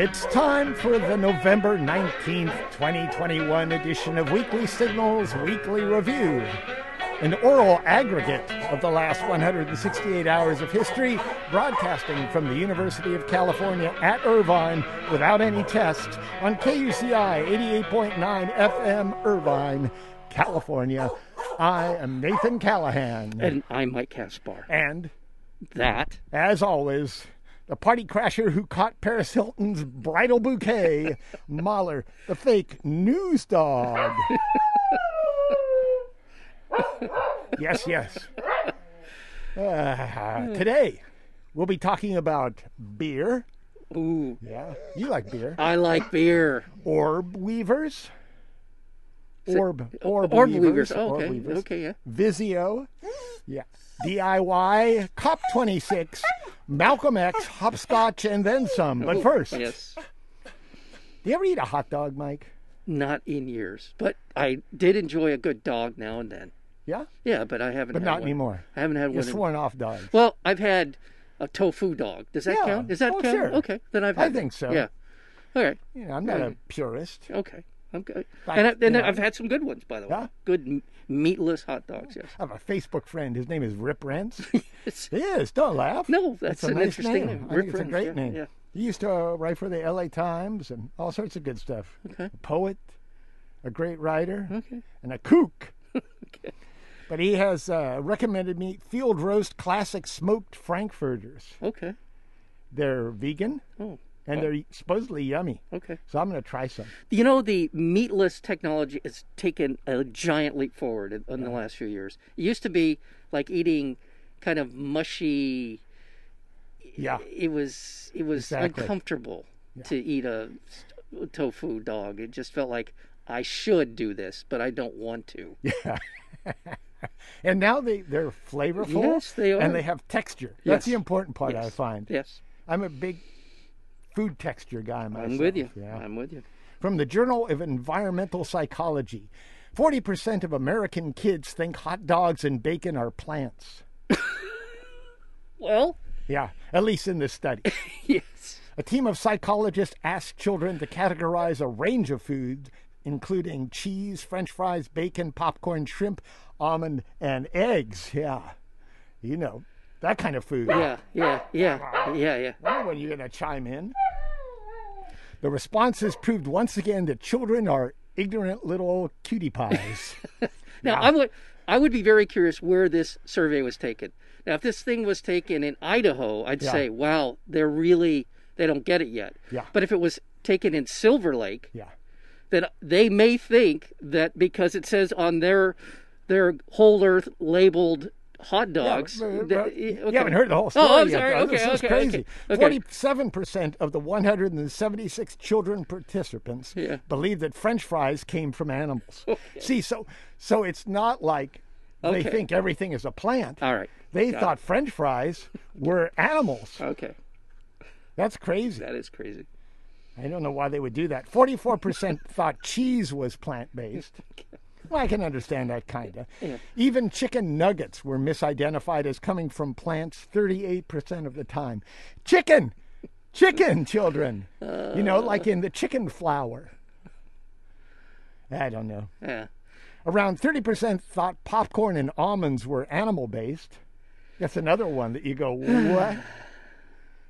It's time for the November 19th, 2021 edition of Weekly Signals Weekly Review. An oral aggregate of the last 168 hours of history, broadcasting from the University of California at Irvine without any tests on KUCI 88.9 FM Irvine, California. I am Nathan Callahan. And I'm Mike Caspar. And That as always, the party crasher who caught Paris Hilton's bridal bouquet, Mahler, the fake news dog. yes, yes. Uh, today, we'll be talking about beer. ooh, Yeah, you like beer. I like beer. Orb weavers. Orb, orb, Orb weavers. weavers. Oh, orb okay. weavers. Okay, yeah. Vizio. Yeah. DIY, COP26, Malcolm X, hopscotch, and then some. But first, Yes. do you ever eat a hot dog, Mike? Not in years, but I did enjoy a good dog now and then. Yeah? Yeah, but I haven't. But not one. anymore. I haven't had You're one. in- sworn off dogs. Well, I've had a tofu dog. Does that Yeah. count? Does that Oh, count? sure. Okay, then I've I think so. Yeah. All right. Know, I'm not a purist. Okay. I'm good. Like, and I, and. I've had some good ones, by the way. Yeah? Good meatless hot dogs. Yes. I have a Facebook friend. His name is Rip Rense. yes. He is. Don't laugh. no, that's a an nice interesting name. name. Rip it's a great yeah, name. Yeah. He used to uh, write for the LA Times and all sorts of good stuff. Okay. A poet, a great writer, Okay. and a kook. But he has uh, recommended me field roast classic smoked frankfurters. Okay. They're vegan Oh. And oh. they're supposedly yummy. Okay. So I'm going to try some. You know, the meatless technology has taken a giant leap forward in, in the last few years. It used to be like eating kind of mushy. Yeah. It was it was Exactly. uncomfortable to eat a tofu dog. It just felt like I should do this, but I don't want to. Yeah. And now they, they're flavorful Yes, they are. and they have texture. Yes. That's the important part I find. Yes, I'm a big food texture guy myself. I'm with you. Yeah. I'm with you. From the Journal of Environmental Psychology 40% of American kids think hot dogs and bacon are plants. Well, Yeah, at least in this study. yes. A team of psychologists asked children to categorize a range of foods, including cheese, french fries, bacon, popcorn, shrimp, almond, and eggs. Yeah, you know, that kind of food. Yeah, yeah, yeah, yeah, yeah. Wonder when you're going to chime in. The responses proved once again that children are ignorant little cutie pies. Now, I would I would be very curious where this survey was taken. Now, if this thing was taken in Idaho, I'd Yeah. say, wow, they're really they don't get it yet. Yeah. But if it was taken in Silver Lake, yeah. then they may think that because it says on their their whole earth labeled hot dogs. but- but eh, okay. You haven't heard the whole story Oh, I'm sorry. though. Okay, this is crazy. okay, okay. Forty-seven percent of the 176 children participants Yeah. believe that French fries came from animals. See, so so it's not like they think everything is a plant. All right. They Got thought French fries were animals. Okay. That's crazy. That is crazy. I don't know why they would do that. 44% thought cheese was plant based. Well, I can understand that kind of. Yeah. Even chicken nuggets were misidentified as coming from plants 38% of the time. Chicken! Chicken, children! you know, like in the chicken flour. I don't know. Yeah. Around 30% thought popcorn and almonds were animal based. That's another one that you go, what?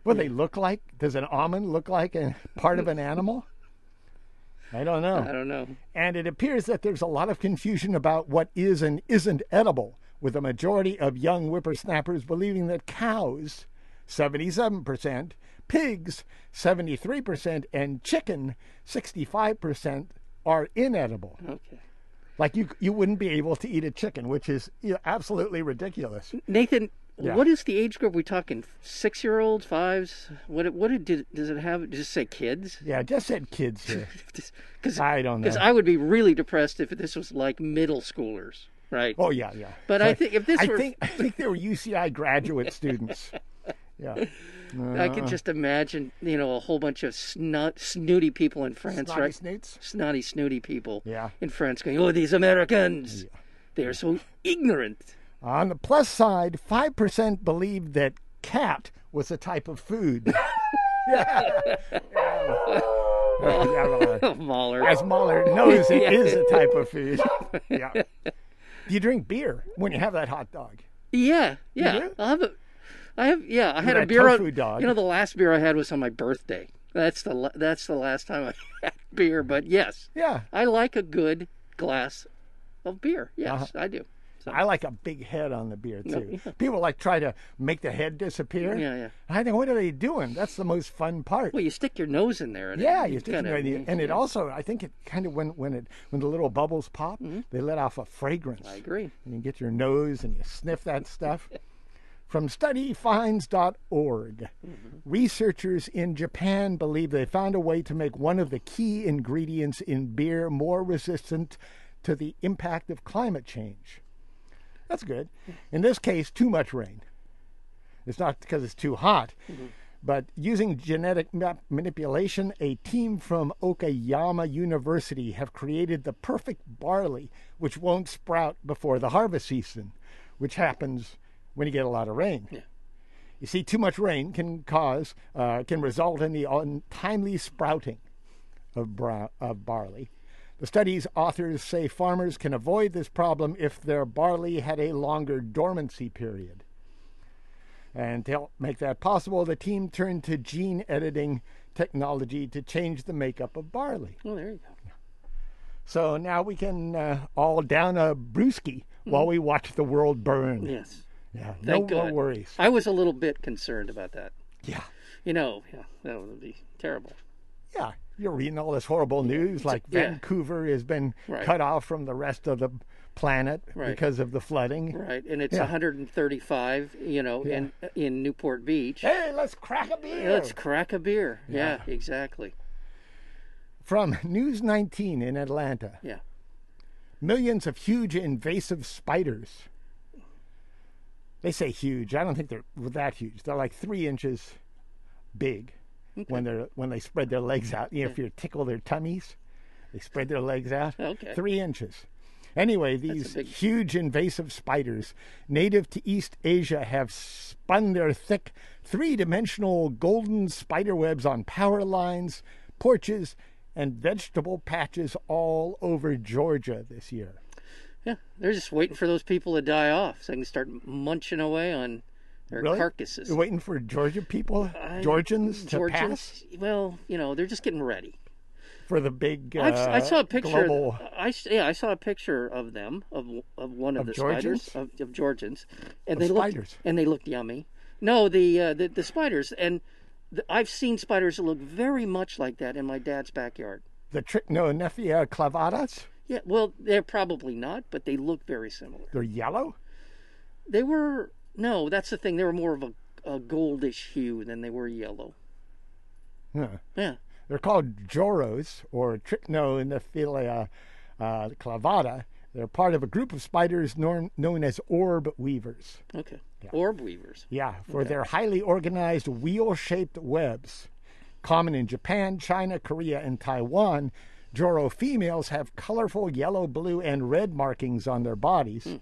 What do they look like? Does an almond look like a part of an animal? I don't know. I don't know. And it appears that there's a lot of confusion about what is and isn't edible, with a majority of young whippersnappers believing that cows, 77%, pigs, 73%, and chicken, 65%, are inedible. Okay. Like you, you wouldn't be able to eat a chicken, which is absolutely ridiculous. Nathan, Yeah. what is the age group we talking? Six year olds, fives? What what did, did does it have? Does it say kids? Yeah, just said kids here. Because I don't know. because I would be really depressed if this was like middle schoolers, right? Oh yeah, yeah. But I think if this I were- think I think they were UCI graduate students. Yeah. I could uh-uh. just imagine, you know, a whole bunch of snot, snooty people in France, Snotty right? snoots. Snotty, snooty people Yeah. in France going, "Oh, these Americans, they are so ignorant." On the plus side, five percent believed that cat was a type of food. yeah. yeah, Yeah, well, Mahler. as Mahler knows, it Yeah. is a type of food. yeah. Do you drink beer when you have that hot dog? Yeah, yeah. I'll have a, I have, yeah. I had a a beer. tofu on, dog. You know, the last beer I had was on my birthday. That's the that's the last time I had beer. But yes, Yeah. I like a good glass of beer. Yes, Uh-huh. I do. So, I like a big head on the beer No, too. yeah. People like try to make the head disappear. yeah, yeah. I think what are they doing? That's the most fun part. Well, you stick your nose in there. And yeah, it, you stick it kinda- in there, and it also I think it kind of when when it when the little bubbles pop, they let off a fragrance. Mm-hmm. I agree. and you get your nose and you sniff that stuff. From studyfinds.org, researchers in Japan believe they found a way to make one of the key ingredients in beer more resistant to the impact of climate change. That's good. In this case, too much rain. It's not because it's too hot, but using genetic ma- manipulation, a team from Okayama University have created the perfect barley which won't sprout before the harvest season, which happens when you get a lot of rain. Yeah. You see, too much rain can cause, uh, can result in the untimely sprouting of, bra- of barley. The study's authors say farmers can avoid this problem if their barley had a longer dormancy period. And to help make that possible, the team turned to gene editing technology to change the makeup of barley. Well, there you go. So now we can uh, all down a brewski while we watch the world burn. Yes. Yeah, Thank no more worries. I was a little bit concerned about that. Yeah, You know, yeah, that would be terrible. yeah. You're reading all this horrible news, like yeah. Vancouver has been Right. cut off from the rest of the planet Right. because of the flooding. Right, and it's Yeah. 135, you know, in in Newport Beach. Hey, let's crack a beer. Let's crack a beer. Yeah, exactly. From News 19 in Atlanta. Yeah. Millions of huge invasive spiders. They say huge. I don't think they're that huge. They're like three inches big when they're when they spread their legs out. You know, if you tickle their tummies, they spread their legs out. Okay. Three inches. Anyway, these big- huge invasive spiders, native to East Asia, have spun their thick, three dimensional golden spider webs on power lines, porches, and vegetable patches all over Georgia this year. Yeah, they're just waiting for those people to die off so they can start munching away on their Really? carcasses. You're waiting for Georgia people, I- Georgians, to Georgians, pass well, you know, they're just getting ready. for the big. Uh, I've, saw a picture. Global, I yeah, I saw a picture of them of of one of, Of the Georgians? spiders of, of Georgians, and Of they spiders? looked and they looked yummy. No, the uh, the, the spiders, and the, I've seen spiders that look very much like that in my dad's backyard. the Trichonephila clavatas. Yeah, well, they're probably not, but they look very similar. They're yellow. They were no, that's the thing. They were more of a, a goldish hue than they were yellow. Huh. Yeah, They're called joros or Trichonephila uh, clavata. They're part of a group of spiders known, known as orb weavers. okay. Orb weavers. Yeah, for their highly organized wheel shaped webs. Common in Japan, China, Korea, and Taiwan, Joro females have colorful yellow, blue, and red markings on their bodies.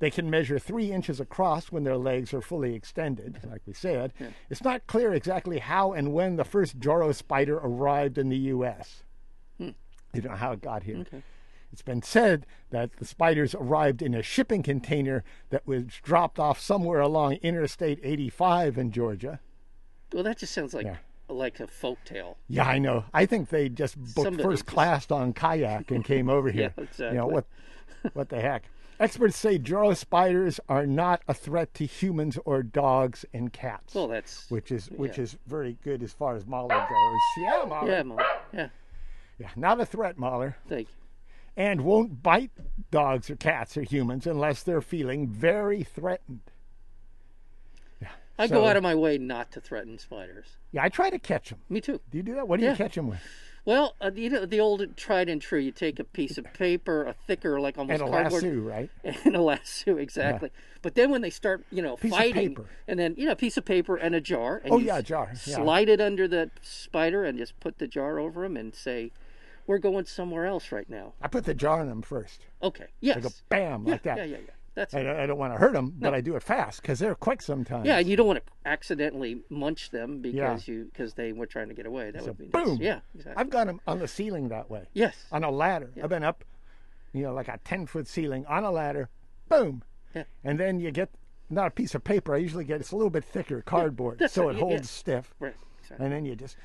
They can measure three inches across when their legs are fully extended, like we said. It's not clear exactly how and when the first Joro spider arrived in the U.S. Hmm. You don't know how it got here. Okay. It's been said that the spiders arrived in a shipping container that was dropped off somewhere along Interstate 85 in Georgia. Well, that just sounds like Yeah. like a folk tale. Yeah, I know. I think they just booked Somebody first just- class on kayak and came over here. Yeah, exactly. You know what? What the heck? Experts say Joro spiders are not a threat to humans or dogs and cats, Well, that's which is which yeah. is very good as far as Mahler goes. Yeah, Mahler. yeah, Mom. Yeah, Yeah, not a threat, Mahler. thank you. and won't bite dogs or cats or humans unless they're feeling very threatened. I So- go out of my way not to threaten spiders. Yeah, I try to catch them. Me too. Do you do that? What do Yeah. you catch them with? Well, uh, you know the old tried and true. You take a piece of paper, a thicker, like almost And a cardboard, lasso, right? and a lasso, exactly. But then when they start, you know, Piece of fighting, paper. and then you know, a piece of paper and a jar. And Oh, you yeah, jar, yeah. Slide it under the spider and just put the jar over him and say, "We're going somewhere else right now." I put the jar in them first. Okay. I Yes. go bam yeah, like that. Yeah, yeah, yeah. That's I, I don't want to hurt them, but I do it fast because they're quick sometimes. yeah, and you don't want to accidentally munch them because you because they were trying to get away. That would be nice. boom. Yeah, exactly. I've got them on the ceiling that way. yes. on a ladder. I've been up, you know, like a 10 foot ceiling on a ladder, boom. Yeah. And then you get not a piece of paper. I usually get it's a little bit thicker cardboard, that's so right, it holds yeah. stiff. Right. Exactly. And then you just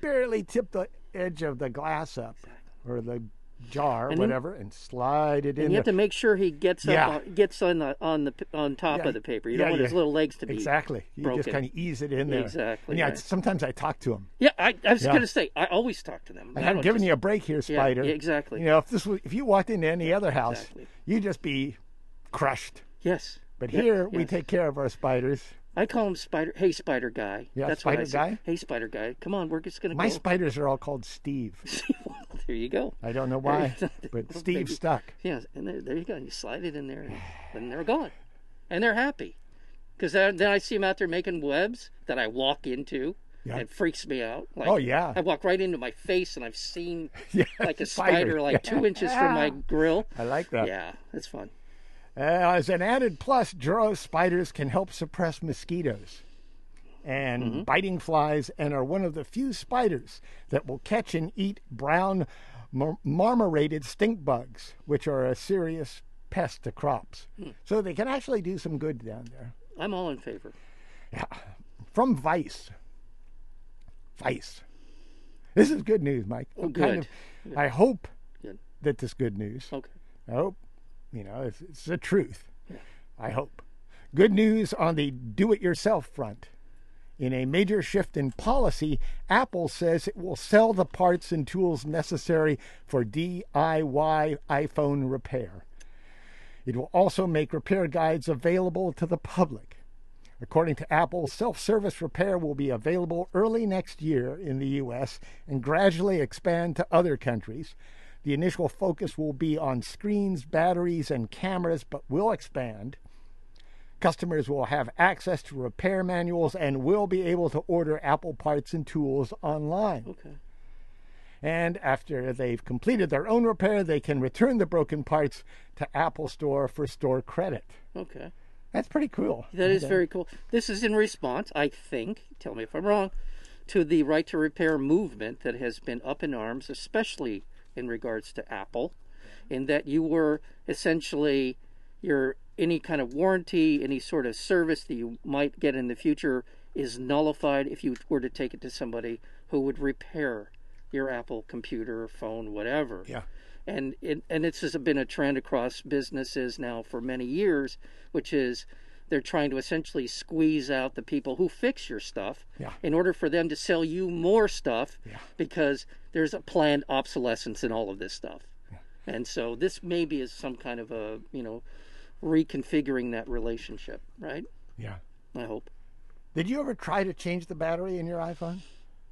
barely tip the edge of the glass up or the jar, And then- whatever, and slide it in. And you have to make sure he gets up, Yeah. on, gets on the on the on top Yeah, of the paper. You yeah, don't want his little legs to be Exactly. You just broken. kind of ease it in there. Exactly, And yeah, right. sometimes I talk to him. Yeah, I, I was going to say I always talk to them. I I'm giving just- you a break here, Spider. exactly. You know, if this was, if you walked into any other house, Exactly. you'd just be crushed. Yes. But here we take care of our spiders. I call him Spider. Hey, Spider guy. Yeah, That's what I Spider say. guy? Hey, Spider guy. Come on, we're just going to My go. spiders are all called Steve. there you go. I don't know why, Well, but Steve maybe- stuck. Yeah, and there, there you go. And you slide it in there, and, and they're gone, and they're happy, because then I see them out there making webs that I walk into. Yeah. And it freaks me out. Like, Oh, yeah. I walk right into my face, and I've seen Yeah, like a spider. spider, like two inches from my grill. I like that. Yeah, it's fun. Uh, as an added plus, Joro spiders can help suppress mosquitoes and Mm-hmm. biting flies and are one of the few spiders that will catch and eat brown mar- marmorated stink bugs, which are a serious pest to crops. Hmm. So they can actually do some good down there. I'm all in favor. Yeah. From Vice. Vice. This is good news, Mike. Kind good. of- I hope Good. that this good news. Okay. I hope, you know, it's, it's the truth. I hope. Good news on the do it yourself front. In a major shift in policy, Apple says it will sell the parts and tools necessary for DIY iPhone repair. It will also make repair guides available to the public. According to Apple, self service repair will be available early next year in the U.S. and gradually expand to other countries. The initial focus will be on screens, batteries, and cameras, but will expand. Customers will have access to repair manuals and will be able to order Apple parts and tools online. Okay. And after they've completed their own repair, they can return the broken parts to Apple Store for store credit. Okay. That's pretty cool. That is very cool. This is in response, I think, tell me if I'm wrong, to the right to repair movement that has been up in arms, especially in regards to Apple, in that you were essentially your any kind of warranty, any sort of service that you might get in the future is nullified if you were to take it to somebody who would repair your Apple computer, phone, whatever Yeah. and it, and this has been a trend across businesses now for many years, which is they're trying to essentially squeeze out the people who fix your stuff Yeah. in order for them to sell you more stuff Yeah. because there's a planned obsolescence in all of this stuff. And so this maybe is some kind of a, you know, reconfiguring that relationship, right? Yeah. I hope. Did you ever try to change the battery in your iPhone?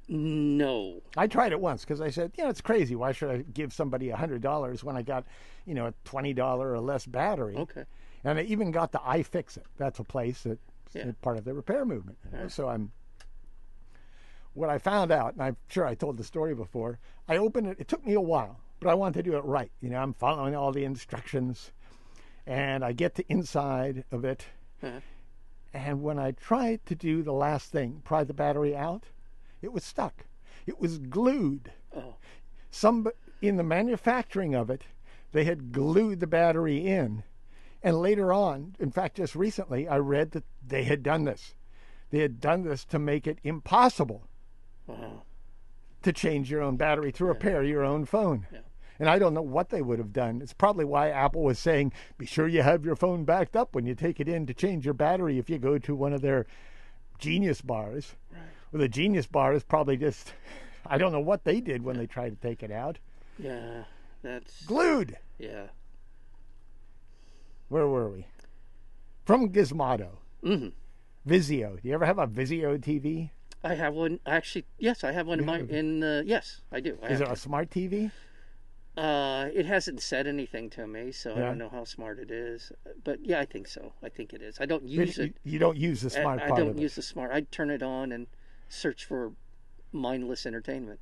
No. I tried it once because I said, you know, it's crazy. Why should I give somebody a hundred dollars when I got, you know, a twenty dollar or less battery? Okay. And I even got the iFixit. That's a place that's Yeah. part of the repair movement. you know. So I'm. What I found out, and I'm sure I told the story before, I opened it. It took me a while, but I wanted to do it right. You know, I'm following all the instructions, and I get to inside of it. And when I tried to do the last thing, pry the battery out, it was stuck. It was glued. Oh. Some in the manufacturing of it, they had glued the battery in. And later on, in fact, just recently, I read that they had done this. They had done this to make it impossible Wow. to change your own battery, to repair your own phone. Yeah. And I don't know what they would have done. It's probably why Apple was saying, be sure you have your phone backed up when you take it in to change your battery if you go to one of their Genius bars. Right. Well, the Genius bar is probably just, I don't know what they did when they tried to take it out. Yeah. That's Glued. yeah. Where were we? From Gizmodo. Mhm. Vizio. Do you ever have a Vizio TV? I have one. Actually, yes, I have one in my. In uh, yes, I do. I Is it a smart TV? Uh, it hasn't said anything to me, so I don't know how smart it is. But yeah, I think so. I think it is. I don't use you, it. you don't use the I- smart I, part don't use the smart. I turn it on and search for mindless entertainment.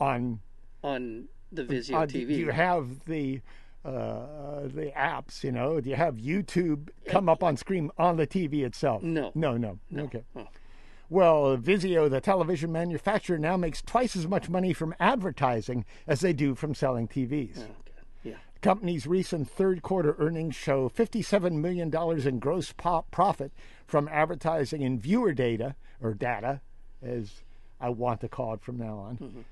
On, on the Vizio on TV. do you have the uh, the apps? You know, do you have YouTube come up on screen on the TV itself? No. No, no. Okay. Oh. Well, Vizio, the television manufacturer, now makes twice as much money from advertising as they do from selling TVs. Okay. Yeah. company's recent third quarter earnings show $57 million in gross profit from advertising and viewer data, or data, as I want to call it from now on.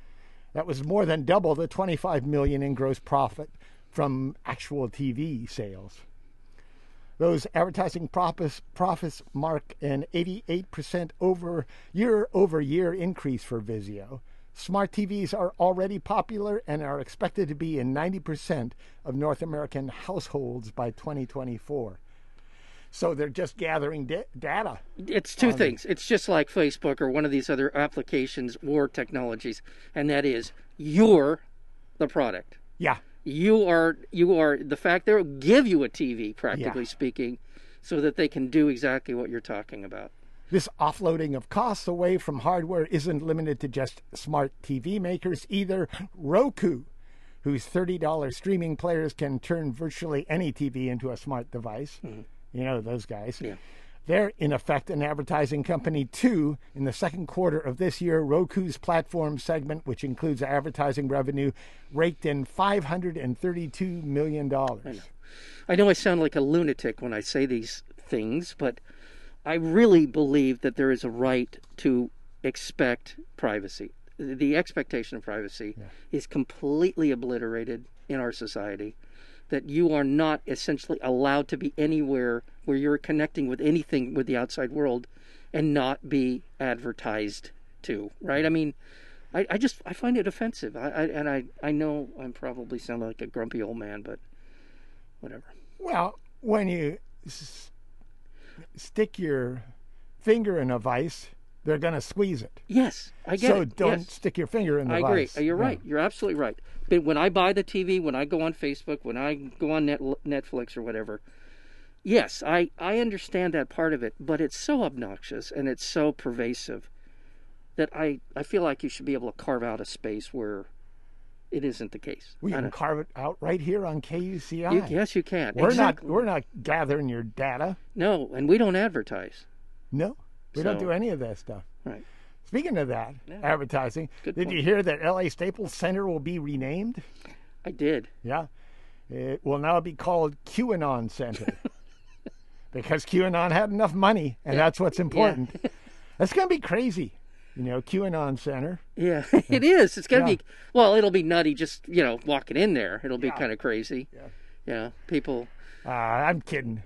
That was more than double the 25 million in gross profit from actual TV sales. Those advertising profits, profits mark an 88% over year over year increase for Vizio. Smart TVs are already popular and are expected to be in 90% of North American households by 2024. So they're just gathering da- data. It's two things. It's just like Facebook or one of these other applications or technologies, and that is you're the product. Yeah, You are you are the fact they'll give you a TV, practically Yeah. speaking, so that they can do exactly what you're talking about. This offloading of costs away from hardware isn't limited to just smart TV makers either. Roku, whose $30 streaming players can turn virtually any TV into a smart device. Mm-hmm. You know those guys. Yeah. They're in effect an advertising company too. In the second quarter of this year, Roku's platform segment, which includes advertising revenue, raked in $532 million. I know I know I sound like a lunatic when I say these things, but I really believe that there is a right to expect privacy. The expectation of privacy is completely obliterated in our society. That you are not essentially allowed to be anywhere where you're connecting with anything with the outside world and not be advertised to, right? I mean, I, I just I find it offensive. I, I and I I know I'm probably sounding like a grumpy old man, but whatever. Well, when you s- stick your finger in a vice, they're going to squeeze it. Yes, I get so it. don't Yes. stick your finger in the I agree. vice. You're Yeah. right. You're absolutely right. But when I buy the TV, when I go on Facebook, when I go on Net, Netflix or whatever, yes, I, I understand that part of it, but it's so obnoxious and it's so pervasive that I, I feel like you should be able to carve out a space where it isn't the case. We can carve it out right here on KUCI. you, yes, you can. We're Exactly. not we're not gathering your data. No, and we don't advertise. No. We don't do any of that stuff. Right. Speaking of that, advertising, Good did point. you hear that LA Staples Center will be renamed? I did. Yeah. It will now be called QAnon Center. because QAnon had enough money, and that's what's important. That's going to be crazy. You know, QAnon Center. Yeah, it is. It's gonna Yeah. be well. It'll be nutty just you know walking in there. It'll be Yeah. kind of crazy. Yeah. Yeah, people. Uh, I'm kidding.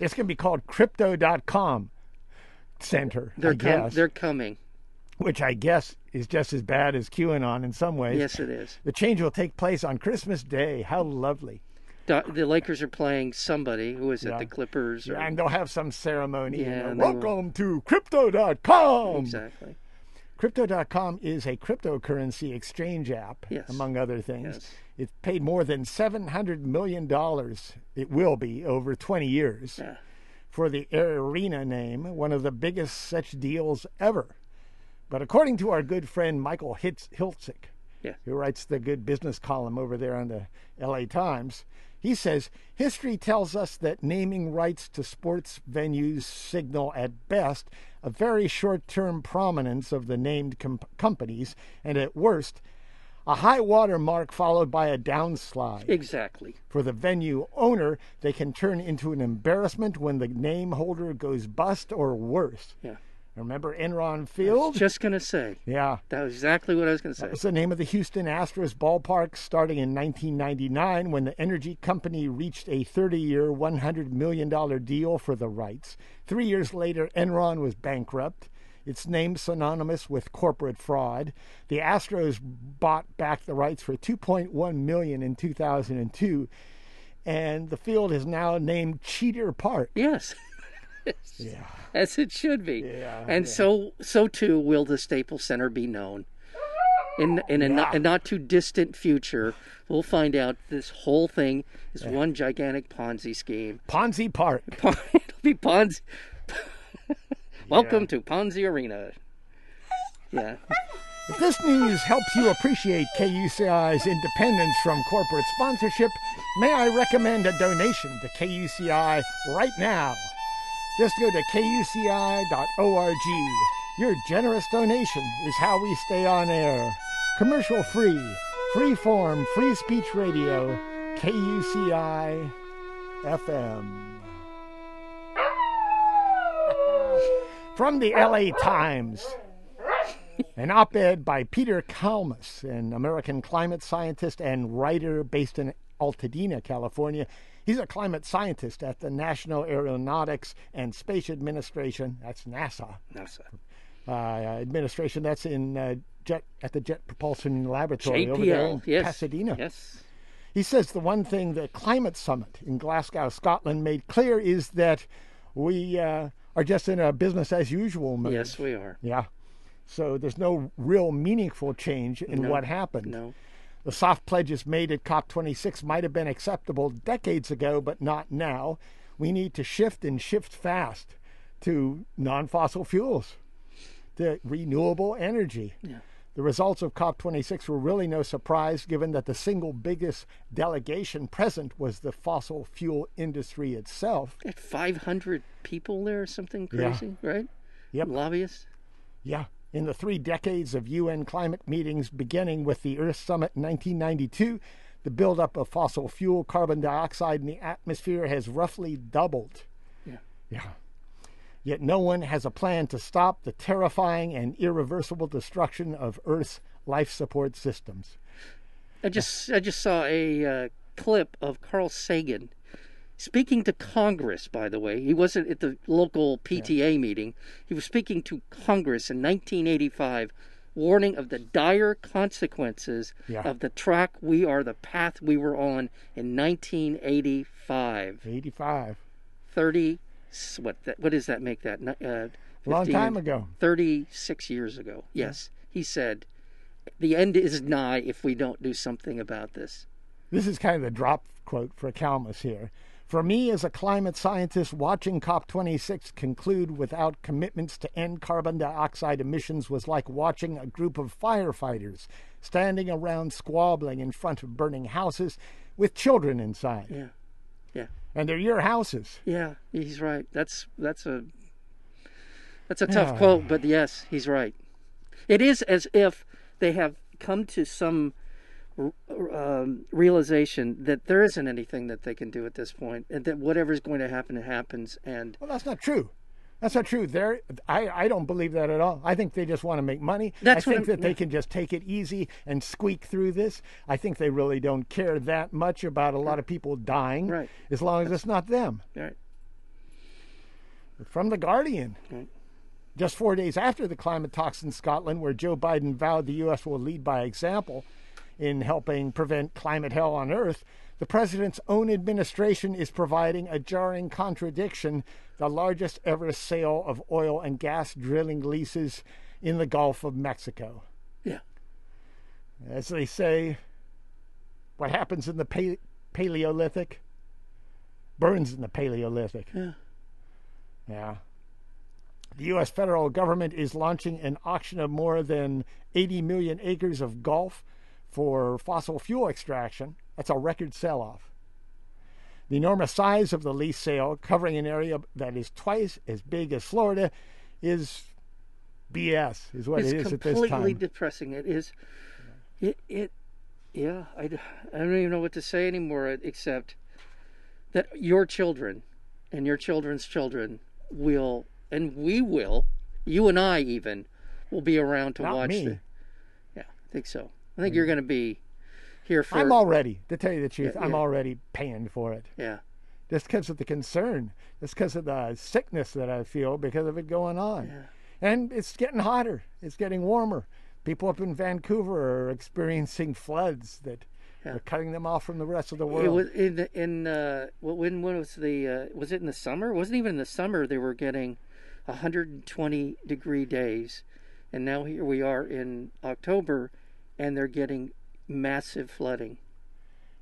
It's going to be called Crypto.com Center, They're com- they're coming. which I guess is just as bad as QAnon in some ways. Yes, it is. The change will take place on Christmas Day. How lovely. The, the Lakers are playing somebody. Who is it? Yeah. The Clippers. Or, And they'll have some ceremony. Yeah, and. Welcome to Crypto.com. exactly. Crypto.com is a cryptocurrency exchange app, Yes. among other things. Yes. It paid more than $700 million, it will be, over 20 years, Yeah. for the Arena name, one of the biggest such deals ever. But according to our good friend Michael Hitz- Hiltzik, Yeah. who writes the good business column over there on the LA Times, he says history tells us that naming rights to sports venues signal at best a very short term prominence of the named com- companies, and at worst, a high water mark followed by a downslide. Exactly. For the venue owner, they can turn into an embarrassment when the name holder goes bust or worse. Yeah. Remember Enron Field? Just gonna say Yeah. that was exactly what I was gonna say. It's the name of the Houston Astros ballpark starting in 1999 when the energy company reached a 30 year, $100 million deal for the rights. Three years later, Enron was bankrupt. Its name synonymous with corporate fraud. The Astros bought back the rights for 2.1 million in 2002, and the field is now named Cheater Park. Yes. Yeah. As it should be. Yeah, and yeah. so so too will the Staples Center be known. In in a, not, a not too distant future, we'll find out this whole thing is one gigantic Ponzi scheme. Ponzi Park. It'll be Ponzi. Welcome to Ponzi Arena. Yeah. If this news helps you appreciate KUCI's independence from corporate sponsorship, may I recommend a donation to KUCI right now? Just go to kuci.org. Your generous donation is how we stay on air. Commercial free, free form, free speech radio, KUCI FM. From the LA Times. An op ed by Peter Kalmus, an American climate scientist and writer based in Altadena, California. He's a climate scientist at the National Aeronautics and Space Administration. That's NASA. NASA. Uh, administration that's in uh, jet at the Jet Propulsion Laboratory over there in JPL. Yes. Pasadena. Yes. He says the one thing the climate summit in Glasgow, Scotland, made clear is that we uh, are just in a business as usual mode. Yes, we are. Yeah. So there's no real meaningful change in No. what happened. No. The soft pledges made at COP26 might have been acceptable decades ago, but not now. We need to shift and shift fast to non fossil fuels, to renewable energy. Yeah. The results of COP26 were really no surprise given that the single biggest delegation present was the fossil fuel industry itself. Had 500 people there or something Yeah. crazy, right? Yep. Lobbyists. Yeah. In the three decades of UN climate meetings, beginning with the Earth Summit in 1992, the buildup of fossil fuel carbon dioxide in the atmosphere has roughly doubled. Yeah. Yeah. Yet no one has a plan to stop the terrifying and irreversible destruction of Earth's life support systems. I just I just saw a uh, clip of Carl Sagan speaking to Congress. By the way, he wasn't at the local PTA meeting. He was speaking to Congress in 1985, warning of the dire consequences Yeah. of the track we are, the path we were on in 1985. 85. 30 s- what that, what does that make that uh, Long time ago. 36 years ago yes he said the end is nigh if we don't do something about this This is kind of the drop quote for Kalmus here. For me, as a climate scientist, watching COP26 conclude without commitments to end carbon dioxide emissions was like watching a group of firefighters standing around squabbling in front of burning houses with children inside. yeah yeah And they're your houses. yeah he's right that's that's a that's a tough Yeah. quote but yes he's right it is as if they have come to some um, realization that there isn't anything that they can do at this point and that whatever's going to happen it happens and Well, that's not true. That's not true. They're, I, I don't believe that at all. I think they just want to make money. That's I think that they can just take it easy and squeak through this. I think they really don't care that much about a lot of people dying, Right. as long as it's not them. right From The Guardian. Right. Just four days after the climate talks in Scotland, where Joe Biden vowed the U.S. will lead by example in helping prevent climate hell on Earth, the president's own administration is providing a jarring contradiction the largest ever sale of oil and gas drilling leases in the Gulf of Mexico. yeah As they say, what happens in the pa- Paleolithic burns in the Paleolithic. Yeah. Yeah. The U.S. federal government is launching an auction of more than 80 million acres of Gulf for fossil fuel extraction. That's a record sell off. The enormous size of the lease sale, covering an area that is twice as big as Florida, is BS, is what it's it is at this time. completely depressing. It is. It it. Yeah, I, I don't even know what to say anymore uh, except that your children and your children's children will, and we will, you and I even, will be around to Not watch. me. The, yeah, I think so. I think hmm. you're going to be here for. I'm already, to tell you the truth, Yeah, I'm yeah. already paying for it. yeah, Just because of the concern, just because of the sickness that I feel because of it going on. Yeah. And it's getting hotter, it's getting warmer. People up in Vancouver are experiencing floods that Yeah. are cutting them off from the rest of the It world. was in in uh, when when was the uh, was it in the summer? It wasn't even in the summer. They were getting 120 degree days, and now here we are in October, and they're getting massive flooding.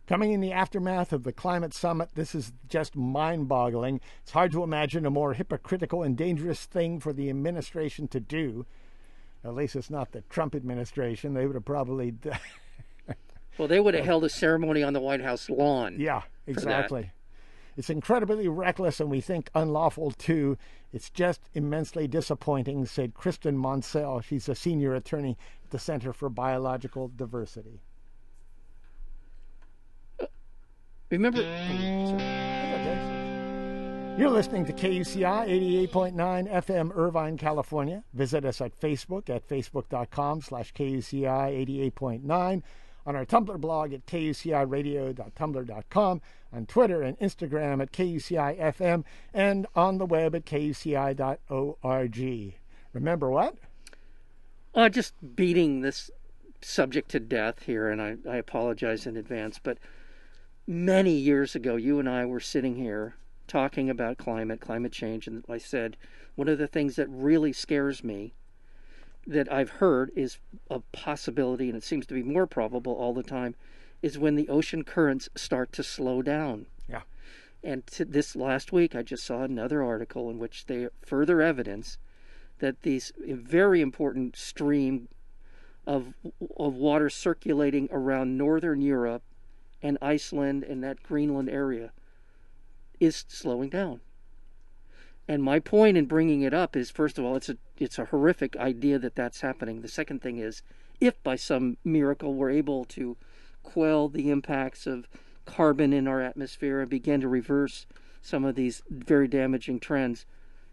Coming in the aftermath of the climate summit, this is just mind boggling. It's hard to imagine a more hypocritical and dangerous thing for the administration to do. At least it's not the Trump administration. They would have probably. Well, they would have held a ceremony on the White House lawn. Yeah, exactly. It's incredibly reckless and we think unlawful too. It's just immensely disappointing, said Kristen Monsell. She's a senior attorney at the Center for Biological Diversity. Remember? You're listening to KUCI 88.9 FM Irvine, California. Visit us at Facebook at facebook.com slash KUCI 88.9, on our Tumblr blog at kuciradio.tumblr.com, on Twitter and Instagram at KUCI FM, and on the web at kuci.org. Remember what? Uh, just beating this subject to death here, and I, I apologize in advance, but many years ago, you and I were sitting here talking about climate, climate change, and I said one of the things that really scares me that I've heard is a possibility, and it seems to be more probable all the time, is when the ocean currents start to slow down. Yeah. And this last week, I just saw another article in which they further evidence that these eh, very important stream of of water circulating around northern Europe and Iceland and that Greenland area is slowing down. And my point in bringing it up is first of all it's a it's a horrific idea that that's happening. The second thing is if by some miracle we're able to quell the impacts of carbon in our atmosphere and begin to reverse some of these very damaging trends,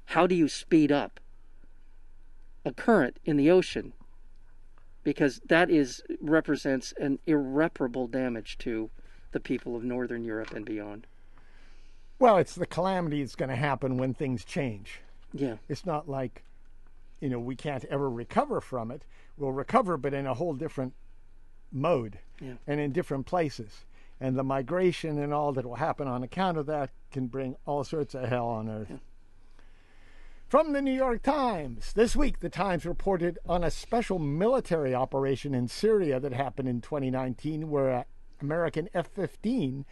how do you speed up a current in the ocean? Because that is represents an irreparable damage to the people of northern Europe and beyond. Well, it's the calamity that's going to happen when things change. Yeah. It's not like, you know, we can't ever recover from it. We'll recover, but in a whole different mode Yeah. and in different places. And the migration and all that will happen on account of that can bring all sorts of hell on earth. From the New York Times. This week, the Times reported on a special military operation in Syria that happened in 2019 where American F 15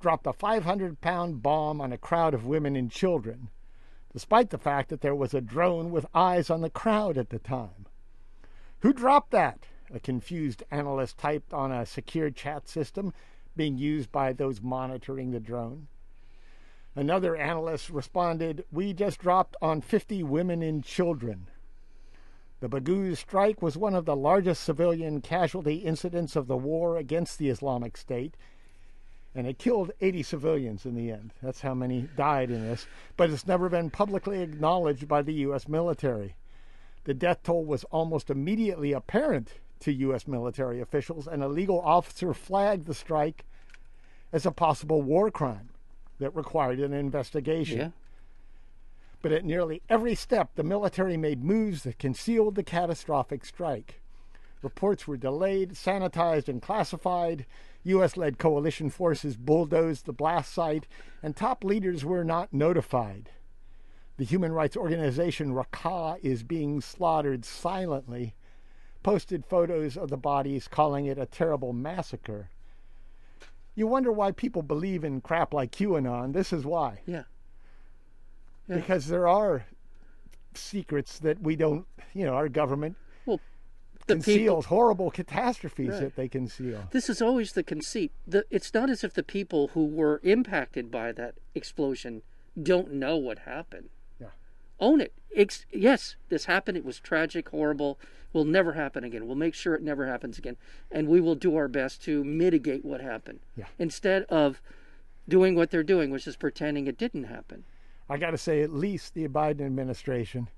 dropped a 500 pound bomb on a crowd of women and children, despite the fact that there was a drone with eyes on the crowd at the time. Who dropped that? A confused analyst typed on a secure chat system being used by those monitoring the drone. Another analyst responded, We just dropped on 50 women and children. The Baghouz strike was one of the largest civilian casualty incidents of the war against the Islamic State, and it killed 80 civilians in the end. That's how many died in this, but it's never been publicly acknowledged by the U.S. military. The death toll was almost immediately apparent to U.S. military officials, and a legal officer flagged the strike as a possible war crime that required an investigation. Yeah. But at nearly every step, the military made moves that concealed the catastrophic strike. Reports were delayed, sanitized, and classified. U.S. led coalition forces bulldozed the blast site, and top leaders were not notified. The human rights organization Raqqa is being slaughtered silently, posted photos of the bodies, calling it a terrible massacre. You wonder why people believe in crap like QAnon. This is why. Yeah. Yeah. Because there are secrets that we don't, you know, our government Well, the people. conceals horrible catastrophes Right. that they conceal. This is always the conceit. The, it's not as if the people who were impacted by that explosion don't know what happened. Yeah. Own it. Ex- yes, this happened. It was tragic, horrible. Will never happen again. We'll make sure it never happens again, and we will do our best to mitigate what happened. Yeah. Instead of doing what they're doing, which is pretending it didn't happen. I got to say, at least the Biden administration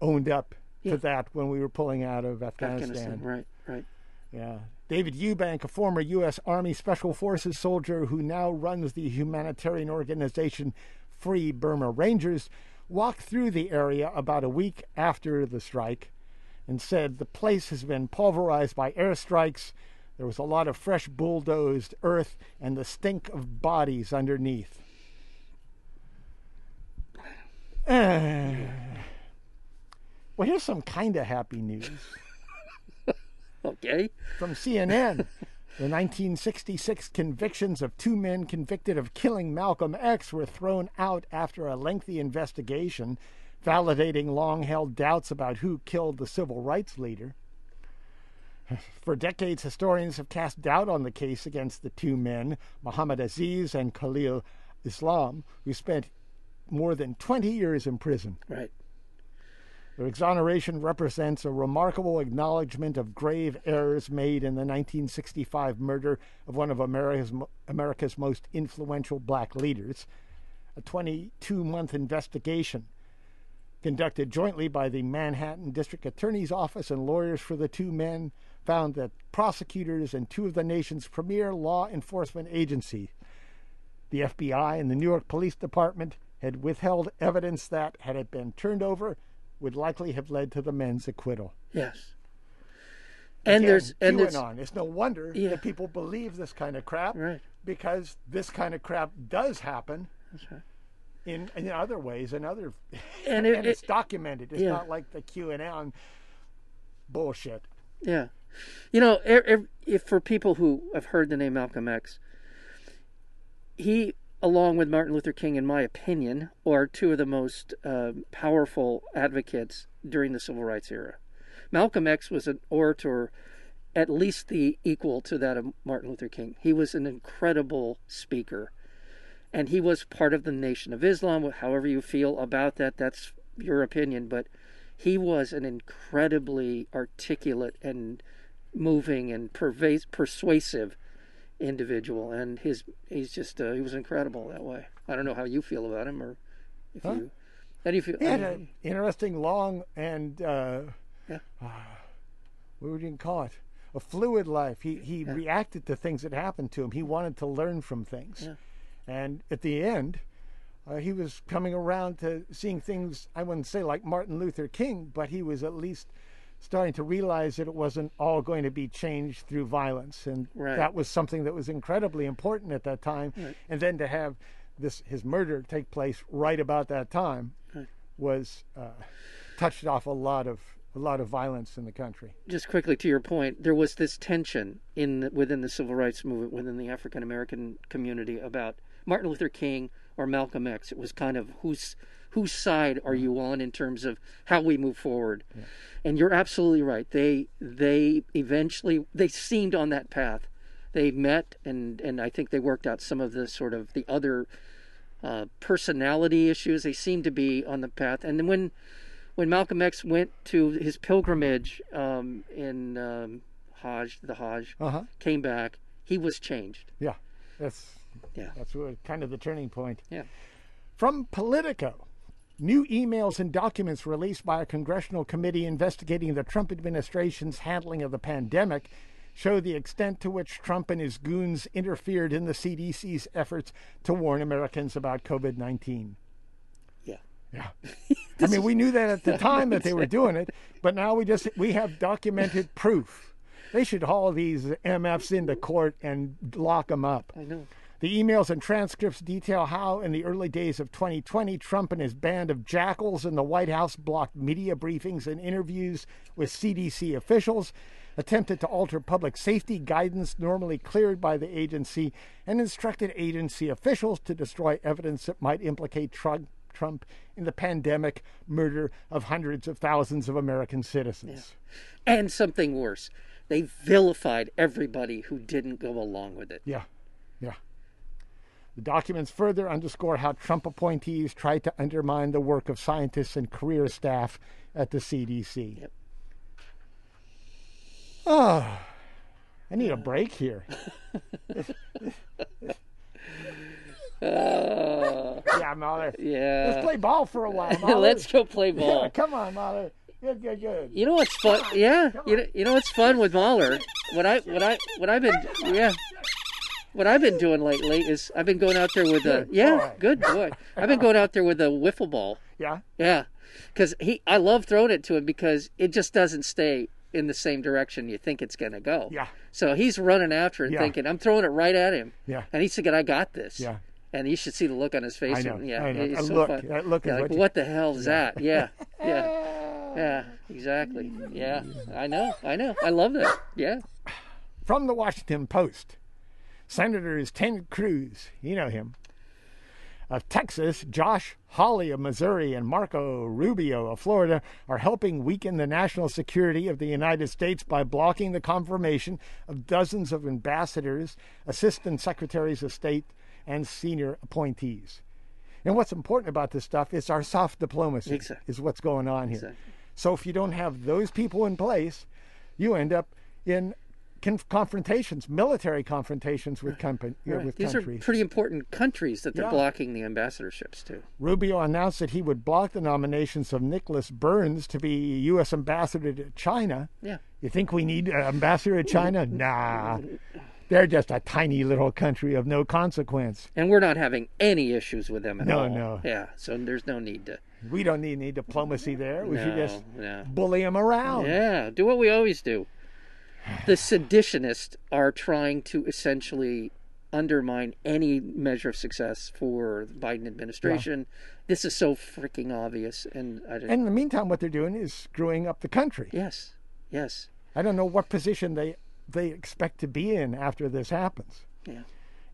owned up Yeah. to that when we were pulling out of Afghanistan. Afghanistan. Right. Right. Yeah. David Eubank, a former U.S. Army Special Forces soldier who now runs the humanitarian organization Free Burma Rangers, walked through the area about a week after the strike and said the place has been pulverized by airstrikes. There was a lot of fresh bulldozed earth and the stink of bodies underneath. Well, here's some kind of happy news Okay. from CNN. The 1966 convictions of two men convicted of killing Malcolm X were thrown out after a lengthy investigation validating long held doubts about who killed the civil rights leader. For decades, historians have cast doubt on the case against the two men, Muhammad Aziz and Khalil Islam, who spent more than 20 years in prison. Right. Their exoneration represents a remarkable acknowledgement of grave errors made in the 1965 murder of one of America's, America's most influential black leaders. A 22 month investigation conducted jointly by the Manhattan District Attorney's Office and lawyers for the two men found that prosecutors and two of the nation's premier law enforcement agencies, the FBI and the New York Police Department, had withheld evidence that, had it been turned over, would likely have led to the men's acquittal. Yes. And Again, there's and there's QAnon. It's no wonder Yeah. that people believe this kind of crap right. because this kind of crap does happen right. in, in other ways and other And it, and it- it's documented. It's yeah. not like the QAnon bullshit. Yeah, you know, er, if for people who have heard the name Malcolm X, he, along with Martin Luther King, in my opinion, are two of the most um powerful advocates during the civil rights era. Malcolm X was an orator, at least the equal to that of Martin Luther King. He was an incredible speaker, and he was part of the Nation of Islam. However you feel about that, that's your opinion, but he was an incredibly articulate and moving and pervas- persuasive individual and his he's just uh, he was incredible that way i don't know how you feel about him or if Huh? you how do you feel He had an interesting, long, and uh, Yeah. what would you call it? A fluid life. He he Yeah. reacted to things that happened to him. He wanted to learn from things, Yeah. and at the end, uh, he was coming around to seeing things. I wouldn't say like Martin Luther King, but he was at least starting to realize that it wasn't all going to be changed through violence, and Right. that was something that was incredibly important at that time. Right. And then to have this his murder take place right about that time Right. was uh, touched off a lot of a lot of violence in the country. just quickly to your point there was this tension in within the civil rights movement within the african american community about martin luther king or malcolm x it was kind of whose whose side are you on in terms of how we move forward and you're absolutely right they they eventually they seemed on that path they met and and i think they worked out some of the sort of the other uh, personality issues they seemed to be on the path and then when when Malcolm X went to his pilgrimage um, in um, Hajj, the Hajj, Uh huh. came back, he was changed. Yeah, that's Yeah. that's what, kind of the turning point. Yeah. From Politico. New emails and documents released by a congressional committee investigating the Trump administration's handling of the pandemic show the extent to which Trump and his goons interfered in the CDC's efforts to warn Americans about COVID 19. Yeah. Yeah. I mean, we knew that at the time that they were doing it, but now we just we have documented proof. They should haul these MFs into court and lock them up. I know. The emails and transcripts detail how, in the early days of 2020, Trump and his band of jackals in the White House blocked media briefings and interviews with CDC officials, attempted to alter public safety guidance normally cleared by the agency, and instructed agency officials to destroy evidence that might implicate Trump. Trump in the pandemic murder of hundreds of thousands of American citizens. And something worse, they vilified everybody who didn't go along with it. Yeah, yeah. The documents further underscore how Trump appointees tried to undermine the work of scientists and career staff at the CDC. Yep. Oh, I need a break here. Uh, Yeah, Mahler. yeah. Let's play ball for a while. Let's go play ball. Yeah, come on, Mahler. Good, good, good. You know what's fun? Yeah, you know, you know what's fun with Mahler? What I what I what I've been yeah. What I've been doing lately is I've been going out there with a yeah, boy. good boy. I've been going out there with a wiffle ball. Yeah, Yeah, because he I love throwing it to him because it just doesn't stay in the same direction you think it's gonna go. yeah, So he's running after and Yeah. thinking I'm throwing it right at him, yeah, and he's thinking I got this. yeah. And you should see the look on his face. I know, and- yeah, I know. it's so look- fun. that look Yeah, like, what you- what the hell is that? Yeah, yeah, yeah, exactly. Yeah, I know, I know. I love that. Yeah, From the Washington Post, Senators Ted Cruz, you know him, of Texas, Josh Hawley of Missouri, and Marco Rubio of Florida are helping weaken the national security of the United States by blocking the confirmation of dozens of ambassadors, assistant secretaries of state, and senior appointees. And what's important about this stuff is our soft diplomacy Exactly. is what's going on here. Exactly. So if you don't have those people in place, you end up in conf- confrontations, military confrontations with, company, Right. Uh, with These countries. are pretty important countries that they're Yeah. blocking the ambassadorships to. Rubio announced that he would block the nominations of Nicholas Burns to be U.S. ambassador to China. Yeah. You think we need an ambassador to China? Nah. They're just a tiny little country of no consequence. And we're not having any issues with them at No, all. no. no. Yeah, so there's no need to. We don't need any diplomacy there. We should just no. bully them around. Yeah, do what we always do. The seditionists are trying to essentially undermine any measure of success for the Biden administration. This is so freaking obvious, and I And in the meantime, what they're doing is screwing up the country. yes, yes, I don't know what position they they expect to be in after this happens. yeah,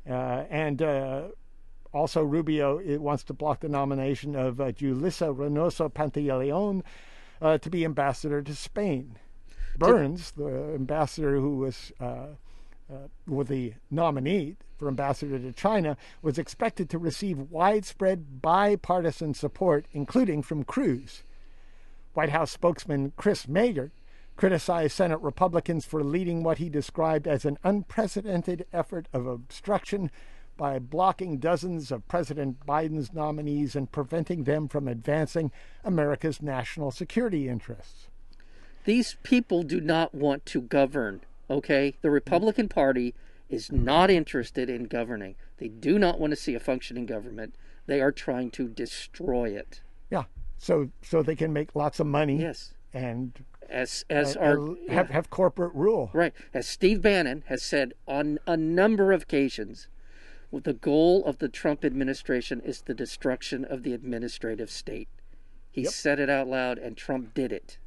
Uh, and uh, also, Rubio it wants to block the nomination of uh, Julissa Reynoso Pantaleon uh, to be ambassador to Spain. Burns, the ambassador who was uh, uh, with the nominee for ambassador to China, was expected to receive widespread bipartisan support, including from Cruz. White House spokesman Chris Meagher criticized Senate Republicans for leading what he described as an unprecedented effort of obstruction by blocking dozens of President Biden's nominees and preventing them from advancing America's national security interests. These people do not want to govern. Okay, the Republican Party is not interested in governing. They do not want to see a functioning government. They are trying to destroy it. Yeah, so so they can make lots of money Yes, and as as uh, our have have corporate rule. Right. As Steve Bannon has said on a number of occasions, the goal of the Trump administration is the destruction of the administrative state. He said it out loud, and Trump did it.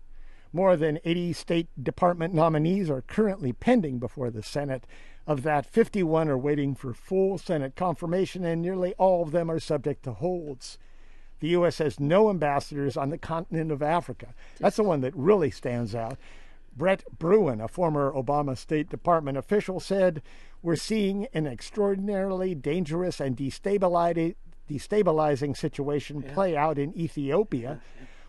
More than 80 State Department nominees are currently pending before the Senate. Of that, 51 are waiting for full Senate confirmation, and nearly all of them are subject to holds. The U.S. has no ambassadors on the continent of Africa. That's the one that really stands out. Brett Bruen, a former Obama State Department official, said, We're seeing an extraordinarily dangerous and destabilizing, destabilizing situation play out in Ethiopia.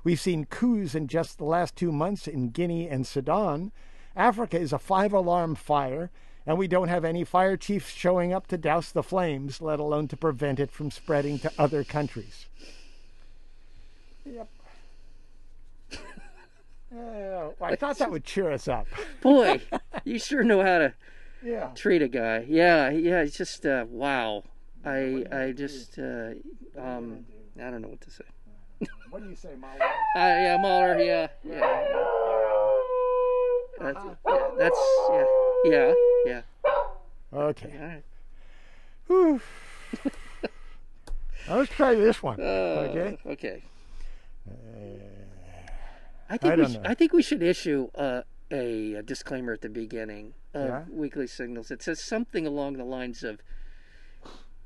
We've seen coups in just the last two months in Guinea and Sudan. Africa is a five alarm fire, and we don't have any fire chiefs showing up to douse the flames, let alone to prevent it from spreading to other countries. Yep. Yeah, I thought that would cheer us up. Boy, you sure know how to Yeah. treat a guy. Yeah, yeah. It's just uh, wow. I I just uh, um I don't know what to say. What do you say, Molly? Uh, yeah, Mahler. Yeah, yeah. That's, yeah, that's yeah, yeah, yeah. Okay. All right. Whew. Now let's try this one. Uh, Okay. Okay. I I think we don't sh- know. I think we should issue uh, a, a disclaimer at the beginning of Yeah? Weekly Signals. It says something along the lines of,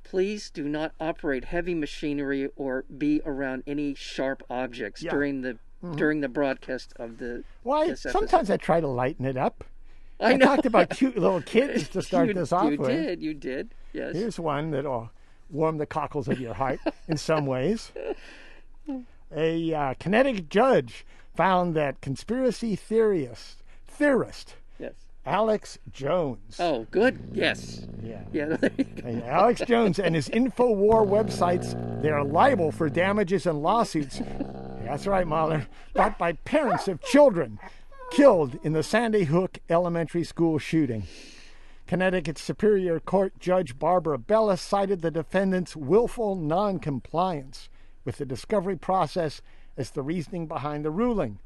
"Please do not operate heavy machinery or be around any sharp objects Yeah. Mm-hmm. during the during the broadcast of the." Well, this episode." sometimes I try to lighten it up. I, I talked about cute little kids to start you, this off you with. did. You did. Yes. Here's one that'll warm the cockles of your heart in some ways. A uh, Connecticut judge found that conspiracy theorist, theorist Yes. Alex Jones, Oh, good. Yes. yeah, Yeah. there you go. Hey, Alex Jones and his InfoWar websites, they are liable for damages and lawsuits. That's right, Mahler. Brought by parents of children killed in the Sandy Hook Elementary School shooting. Connecticut Superior Court Judge Barbara Bellis cited the defendant's willful noncompliance with the discovery process as the reasoning behind the ruling.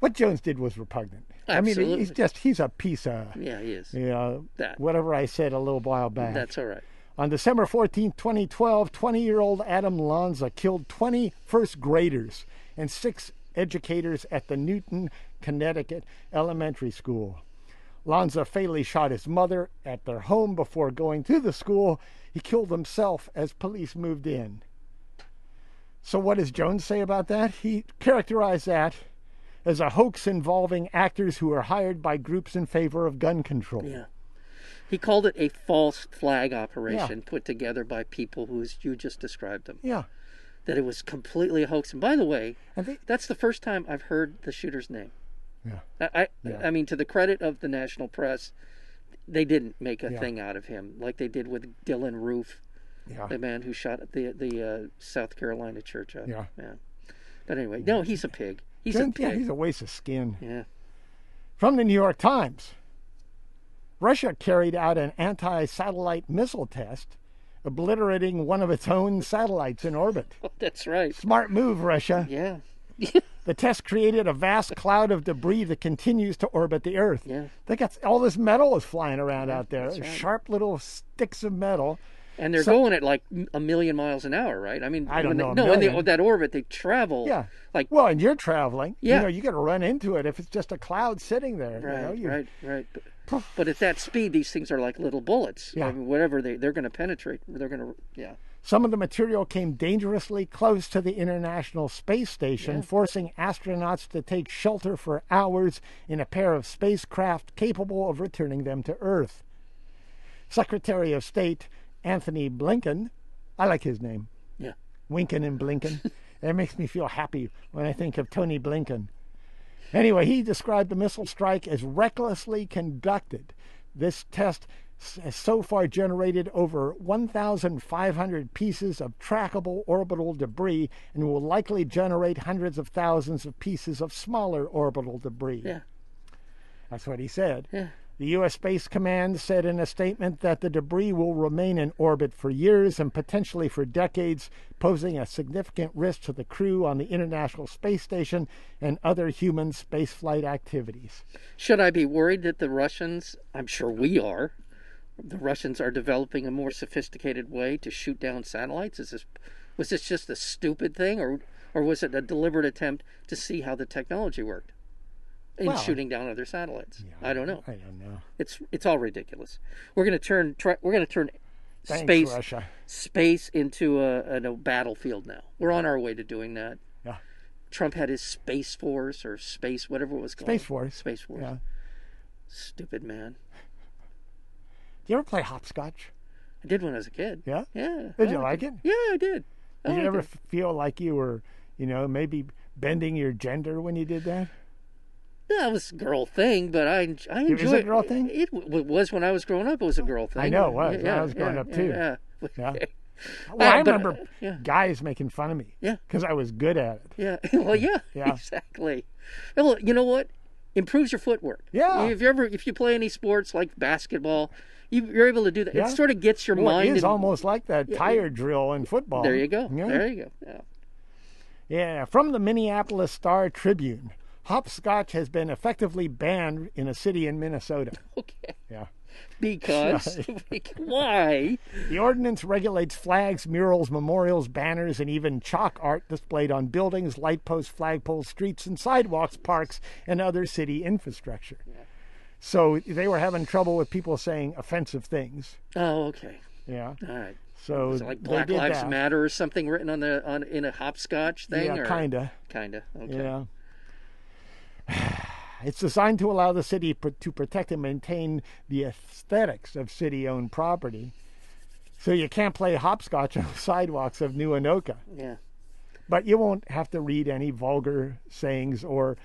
What Jones did was repugnant. I mean, he's just, he's a piece of, Yeah, he is. you know, That. whatever I said a little while back. That's all right. On December 14, 2012, 20 year old Adam Lanza killed 20 first graders and six educators at the Newtown, Connecticut elementary school. Lanza fatally shot his mother at their home before going to the school. He killed himself as police moved in. So, what does Jones say about that? He characterized that as a hoax involving actors who are hired by groups in favor of gun control. Yeah. He called it a false flag operation put together by people who you just described them. Yeah. That it was completely a hoax. And by the way, they, that's the first time I've heard the shooter's name. yeah. I, I, Yeah. I mean, to the credit of the national press, they didn't make a Yeah. thing out of him like they did with Dylann Roof, Yeah. the man who shot the the uh, South Carolina church up. Yeah. But anyway, no, he's a pig. He's a pig. yeah, he's a waste of skin. yeah. From the New York Times Russia carried out an anti satellite missile test, obliterating one of its own satellites in orbit. Oh, that's right. Smart move, Russia. Yeah. The test created a vast cloud of debris that continues to orbit the Earth. Yeah. They got all this metal is flying around out there. right. Sharp little sticks of metal. And they're So- going at like a million miles an hour, right? I mean, I don't know, They, no, in that orbit, they travel. Yeah. Like Well, and you're traveling. Yeah. You know, you got to run into it if it's just a cloud sitting there. you right, know, you- right, right. But, but at that speed, these things are like little bullets. Yeah. I mean, whatever they they're going to penetrate. They're going to yeah. Some of the material came dangerously close to the International Space Station, forcing astronauts to take shelter for hours in a pair of spacecraft capable of returning them to Earth. Secretary of State Antony Blinken, I like his name, Yeah. Winkin and Blinken. it makes me feel happy when I think of Tony Blinken. Anyway, he described the missile strike as recklessly conducted. This test has so far generated over 1,500 pieces of trackable orbital debris and will likely generate hundreds of thousands of pieces of smaller orbital debris. Yeah. That's what he said. Yeah. The U.S. Space Command said in a statement that the debris will remain in orbit for years and potentially for decades, posing a significant risk to the crew on the International Space Station and other human spaceflight activities. Should I be worried that the Russians, I'm sure we are, the Russians are developing a more sophisticated way to shoot down satellites? Is this was this just a stupid thing or or was it a deliberate attempt to see how the technology worked in Well, shooting down other satellites? I don't know. I don't know. It's it's all ridiculous. We're going to turn try, we're to turn Thanks, space Russia. space into a, a, a battlefield now. We're on our way to doing that. Yeah. Trump had his space force or space whatever it was called. Space Force. Space force. Yeah. Stupid man. Do you ever play hopscotch? I did when I was a kid. Yeah. Yeah. Did oh, I you like it? Yeah, I did. Oh, I Did you ever feel like you were, you know, maybe bending your gender when you did that? That was a girl thing, but I I was enjoyed it a girl thing? It, w- was when I was growing up. It was a girl thing. I know it was. When I was growing up, too. Yeah. Yeah. Yeah. Well, I uh, but- remember uh, yeah. guys making fun of me. Yeah. Because I was good at it. Yeah. Well, yeah. Yeah. Exactly. Well, you know what? Improves your footwork. Yeah. If you ever, if you play any sports like basketball, you, you're able to do that. Yeah. It sort of gets your Well, mind. it is in- almost like that tire drill in football. There you go. Yeah. There you go. Yeah. Yeah, from the Minneapolis Star Tribune. Hopscotch has been effectively banned in a city in Minnesota. Okay. Yeah. Because why? The ordinance regulates flags, murals, memorials, banners, and even chalk art displayed on buildings, light posts, flagpoles, streets, and sidewalks, parks, and other city infrastructure. Yeah. So they were having trouble with people saying offensive things. Oh, okay. Yeah. All right. So Is it like Black Lives that. Matter or something written on the on in a hopscotch thing? Yeah, or? kinda. Kinda. Okay. Yeah. It's designed to allow the city pr- to protect and maintain the aesthetics of city owned property. So you can't play hopscotch on the sidewalks of New Anoka, Yeah. but you won't have to read any vulgar sayings or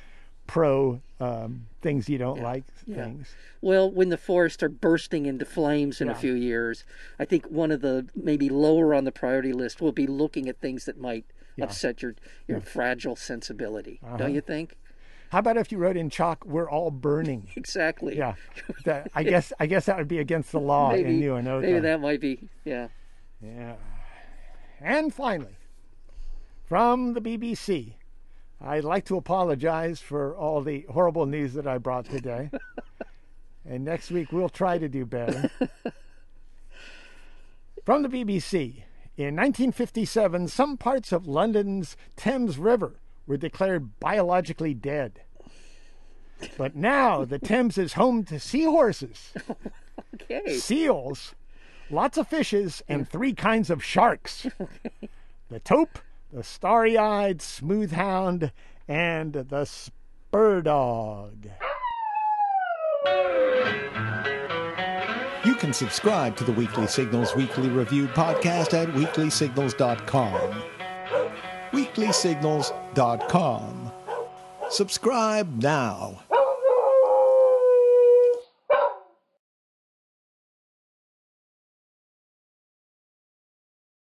pro um, things you don't like things. Well, when the forests are bursting into flames in a few years, I think one of the maybe lower on the priority list will be looking at things that might upset your your fragile sensibility. Uh-huh. Don't you think? How about if you wrote in chalk, "We're all burning"? Exactly. Yeah, that, I guess I guess that would be against the law Maybe in New Anoka. maybe that might be. Yeah. Yeah. And finally, from the BBC, I'd like to apologize for all the horrible news that I brought today. and next week we'll try to do better. from the BBC, in 1957, some parts of London's Thames River were declared biologically dead. But now the Thames is home to seahorses, Okay. seals, lots of fishes, and three kinds of sharks the tope, the starry eyed smooth hound, and the spur dog. You can subscribe to the Weekly Signals Weekly Review podcast at weeklysignals.com. Weeklysignals.com. Subscribe now.